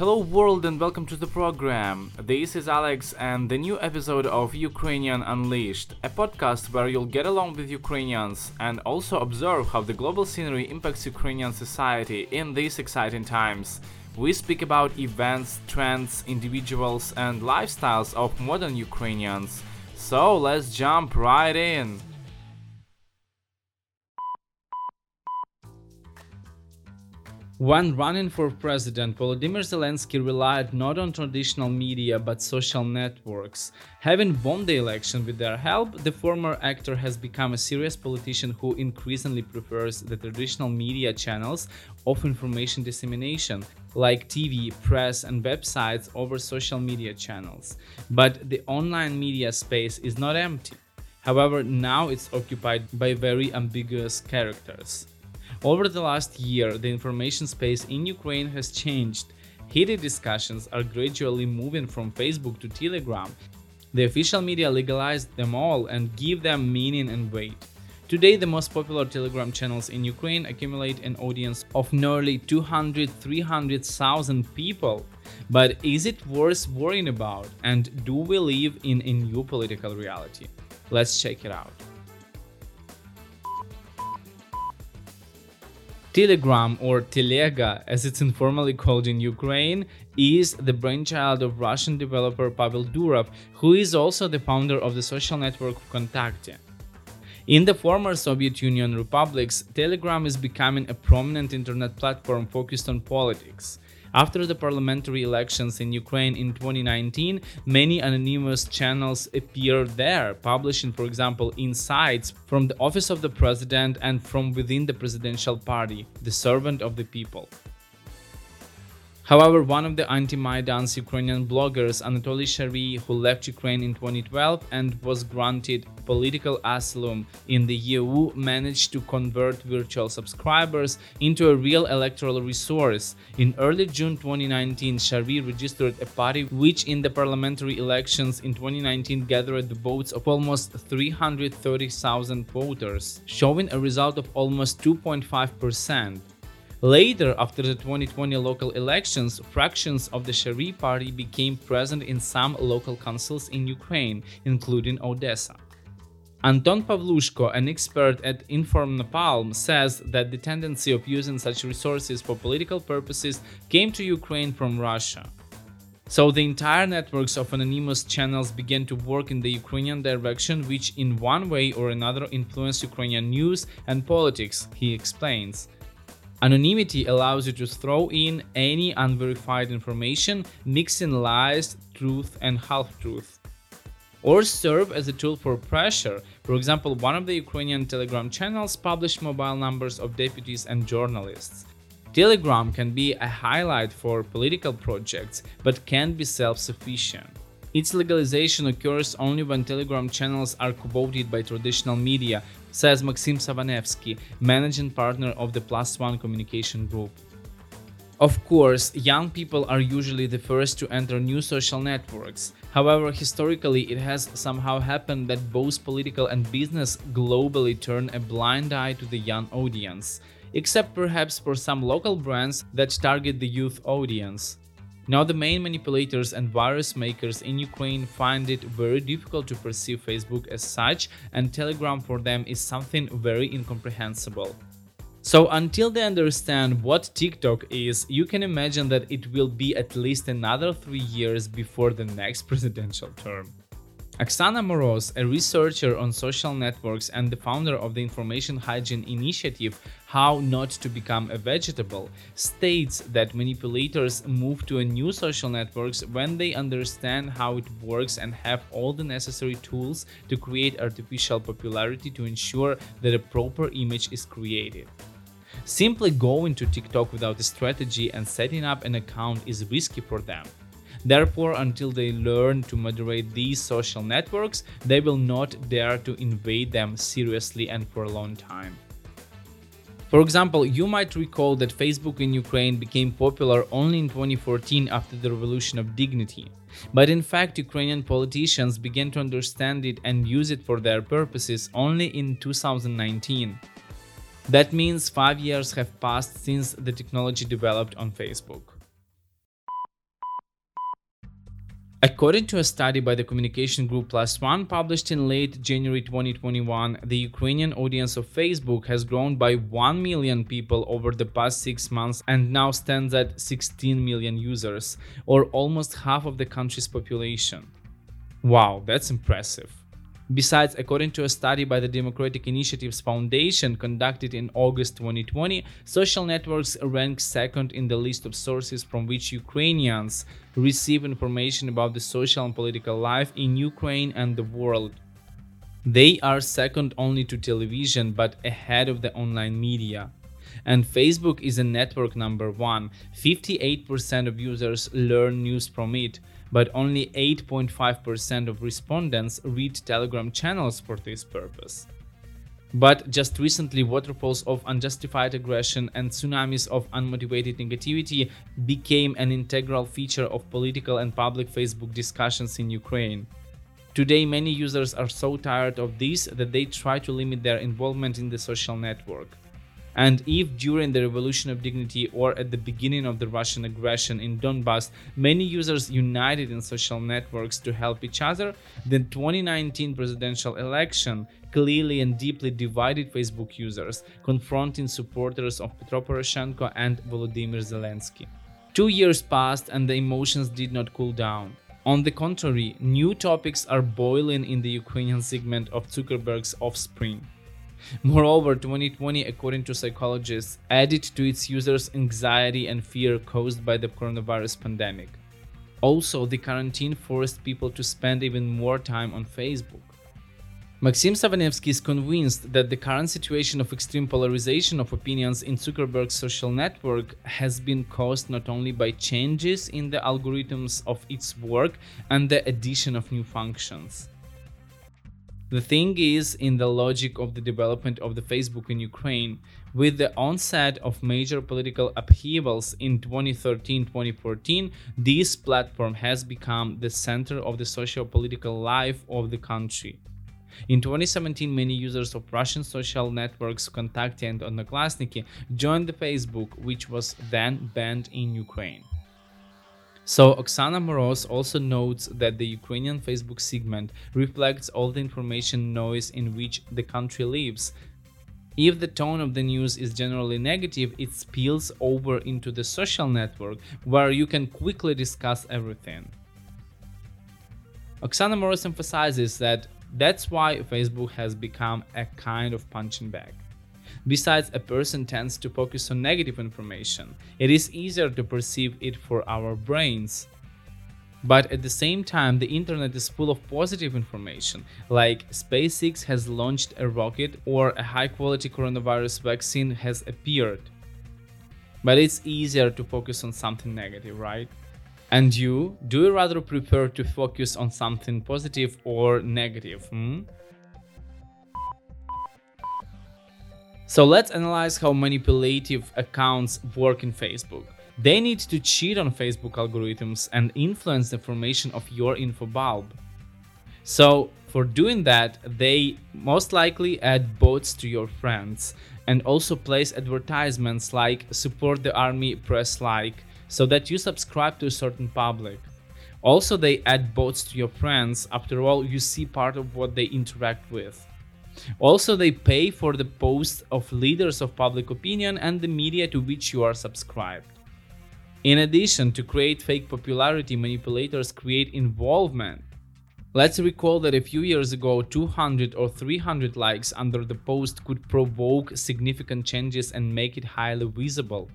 Hello, world, and welcome to the program. This is Alex, and the new episode of Ukrainian Unleashed, a podcast where you'll get along with Ukrainians and also observe how the global scenery impacts Ukrainian society in these exciting times. We speak about events, trends, individuals, and lifestyles of modern Ukrainians. So let's jump right in. When running for president, Volodymyr Zelensky relied not on traditional media but social networks. Having won the election with their help, the former actor has become a serious politician who increasingly prefers the traditional media channels of information dissemination, like TV, press, and websites, over social media channels. But the online media space is not empty. However, now it's occupied by very ambiguous characters. Over the last year, the information space in Ukraine has changed. Heated discussions are gradually moving from Facebook to Telegram. The official media legalized them all and give them meaning and weight. Today, the most popular Telegram channels in Ukraine accumulate an audience of nearly 200 300,000 people. But is it worth worrying about? And do we live in a new political reality? Let's check it out. Telegram, or Telega as it's informally called in Ukraine, is the brainchild of Russian developer Pavel Durov, who is also the founder of the social network Vkontakte. In the former Soviet Union republics, Telegram is becoming a prominent internet platform focused on politics. After the parliamentary elections in Ukraine in 2019, many anonymous channels appeared there, publishing, for example, insights from the office of the president and from within the presidential party, the servant of the people. However, one of the anti-Maidan's Ukrainian bloggers, Anatoly Shary, who left Ukraine in 2012 and was granted political asylum in the EU, managed to convert virtual subscribers into a real electoral resource. In early June 2019, Shary registered a party which in the parliamentary elections in 2019 gathered the votes of almost 330,000 voters, showing a result of almost 2.5%. Later, after the 2020 local elections, fractions of the Shary party became present in some local councils in Ukraine, including Odessa. Anton Pavlushko, an expert at Inform Napalm, says that the tendency of using such resources for political purposes came to Ukraine from Russia. So the entire networks of anonymous channels began to work in the Ukrainian direction, which in one way or another influenced Ukrainian news and politics, he explains. Anonymity allows you to throw in any unverified information, mixing lies, truth, and half truth. Or serve as a tool for pressure. For example, one of the Ukrainian Telegram channels published mobile numbers of deputies and journalists. Telegram can be a highlight for political projects, but can't be self sufficient. Its legalization occurs only when Telegram channels are quoted by traditional media, says Maxim Savanevsky, managing partner of the Plus One communication group. Of course, young people are usually the first to enter new social networks. However, historically, it has somehow happened that both political and business globally turn a blind eye to the young audience, except perhaps for some local brands that target the youth audience. Now, the main manipulators and virus makers in Ukraine find it very difficult to perceive Facebook as such, and Telegram for them is something very incomprehensible. So, until they understand what TikTok is, you can imagine that it will be at least another three years before the next presidential term. Oksana Moroz, a researcher on social networks and the founder of the information hygiene initiative How Not to Become a Vegetable, states that manipulators move to a new social networks when they understand how it works and have all the necessary tools to create artificial popularity to ensure that a proper image is created. Simply going to TikTok without a strategy and setting up an account is risky for them. Therefore, until they learn to moderate these social networks, they will not dare to invade them seriously and for a long time. For example, you might recall that Facebook in Ukraine became popular only in 2014 after the revolution of dignity. But in fact, Ukrainian politicians began to understand it and use it for their purposes only in 2019. That means five years have passed since the technology developed on Facebook. According to a study by the communication group Plus One published in late January 2021, the Ukrainian audience of Facebook has grown by 1 million people over the past six months and now stands at 16 million users, or almost half of the country's population. Wow, that's impressive. Besides, according to a study by the Democratic Initiatives Foundation conducted in August 2020, social networks rank second in the list of sources from which Ukrainians receive information about the social and political life in Ukraine and the world. They are second only to television but ahead of the online media. And Facebook is a network number one. 58% of users learn news from it, but only 8.5% of respondents read Telegram channels for this purpose. But just recently, waterfalls of unjustified aggression and tsunamis of unmotivated negativity became an integral feature of political and public Facebook discussions in Ukraine. Today, many users are so tired of this that they try to limit their involvement in the social network. And if during the Revolution of Dignity or at the beginning of the Russian aggression in Donbass, many users united in social networks to help each other, the 2019 presidential election clearly and deeply divided Facebook users, confronting supporters of Petro Poroshenko and Volodymyr Zelensky. Two years passed and the emotions did not cool down. On the contrary, new topics are boiling in the Ukrainian segment of Zuckerberg's offspring. Moreover, 2020, according to psychologists, added to its users anxiety and fear caused by the coronavirus pandemic. Also, the quarantine forced people to spend even more time on Facebook. Maxim Savanevsky is convinced that the current situation of extreme polarization of opinions in Zuckerberg's social network has been caused not only by changes in the algorithms of its work and the addition of new functions. The thing is, in the logic of the development of the Facebook in Ukraine, with the onset of major political upheavals in 2013 2014, this platform has become the center of the socio political life of the country. In 2017, many users of Russian social networks Kontakte and Odnoklassniki joined the Facebook, which was then banned in Ukraine. So Oksana Moroz also notes that the Ukrainian Facebook segment reflects all the information noise in which the country lives. If the tone of the news is generally negative, it spills over into the social network where you can quickly discuss everything. Oksana Moroz emphasizes that that's why Facebook has become a kind of punching bag. Besides, a person tends to focus on negative information. It is easier to perceive it for our brains. But at the same time, the internet is full of positive information, like SpaceX has launched a rocket or a high quality coronavirus vaccine has appeared. But it's easier to focus on something negative, right? And you, do you rather prefer to focus on something positive or negative? Hmm? So let's analyze how manipulative accounts work in Facebook. They need to cheat on Facebook algorithms and influence the formation of your info bulb. So for doing that, they most likely add bots to your friends and also place advertisements like support the army, press like, so that you subscribe to a certain public. Also, they add bots to your friends, after all, you see part of what they interact with. Also, they pay for the posts of leaders of public opinion and the media to which you are subscribed. In addition, to create fake popularity, manipulators create involvement. Let's recall that a few years ago, 200 or 300 likes under the post could provoke significant changes and make it highly visible.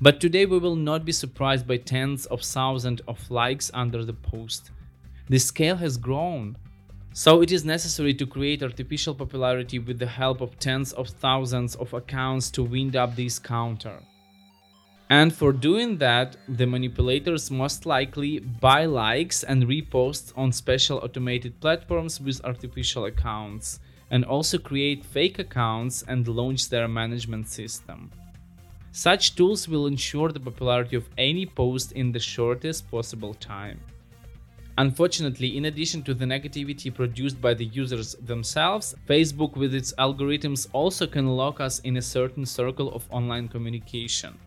But today we will not be surprised by tens of thousands of likes under the post. The scale has grown. So it is necessary to create artificial popularity with the help of tens of thousands of accounts to wind up this counter. And for doing that, the manipulators most likely buy likes and reposts on special automated platforms with artificial accounts, and also create fake accounts and launch their management system. Such tools will ensure the popularity of any post in the shortest possible time. Unfortunately, in addition to the negativity produced by the users themselves, Facebook with its algorithms also can lock us in a certain circle of online communication.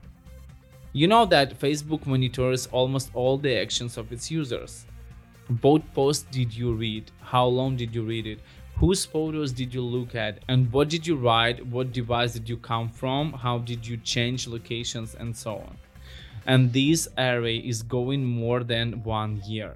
You know that Facebook monitors almost all the actions of its users. What post did you read? How long did you read it? Whose photos did you look at? And what did you write? What device did you come from? How did you change locations and so on? And this array is going more than one year.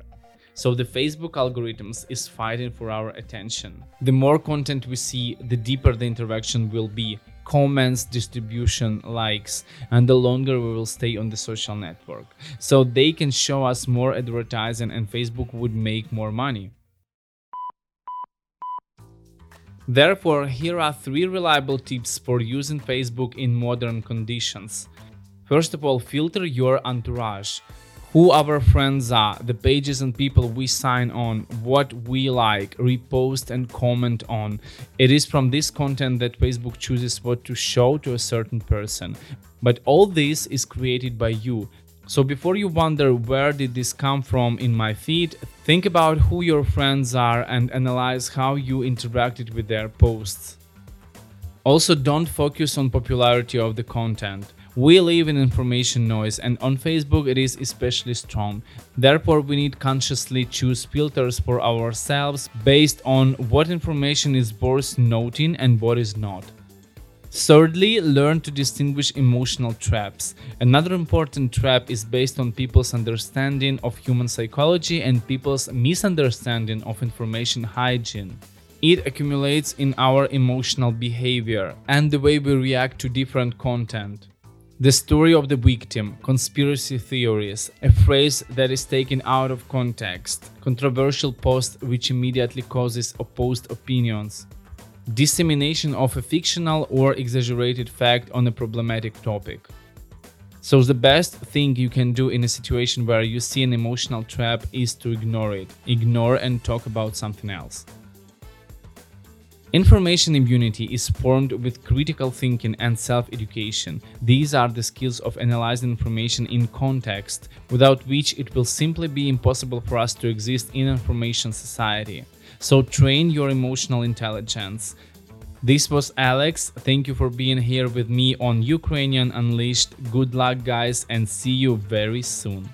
So the Facebook algorithms is fighting for our attention. The more content we see, the deeper the interaction will be. Comments, distribution, likes, and the longer we will stay on the social network. So they can show us more advertising and Facebook would make more money. Therefore, here are three reliable tips for using Facebook in modern conditions. First of all, filter your entourage who our friends are, the pages and people we sign on, what we like, repost, and comment on. It is from this content that Facebook chooses what to show to a certain person. But all this is created by you. So before you wonder where did this come from in my feed, think about who your friends are and analyze how you interacted with their posts. Also don't focus on popularity of the content. We live in information noise and on Facebook it is especially strong. Therefore, we need consciously choose filters for ourselves based on what information is worth noting and what is not. Thirdly, learn to distinguish emotional traps. Another important trap is based on people's understanding of human psychology and people's misunderstanding of information hygiene. It accumulates in our emotional behavior and the way we react to different content. The story of the victim, conspiracy theories, a phrase that is taken out of context, controversial post which immediately causes opposed opinions, dissemination of a fictional or exaggerated fact on a problematic topic. So, the best thing you can do in a situation where you see an emotional trap is to ignore it. Ignore and talk about something else. Information immunity is formed with critical thinking and self education. These are the skills of analyzing information in context, without which it will simply be impossible for us to exist in information society. So, train your emotional intelligence. This was Alex. Thank you for being here with me on Ukrainian Unleashed. Good luck, guys, and see you very soon.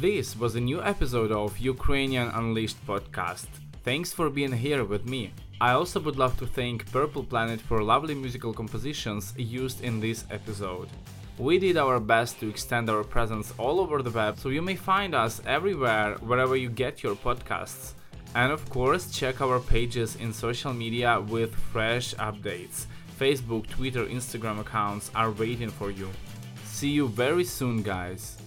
This was a new episode of Ukrainian Unleashed podcast. Thanks for being here with me. I also would love to thank Purple Planet for lovely musical compositions used in this episode. We did our best to extend our presence all over the web, so you may find us everywhere wherever you get your podcasts. And of course, check our pages in social media with fresh updates. Facebook, Twitter, Instagram accounts are waiting for you. See you very soon, guys.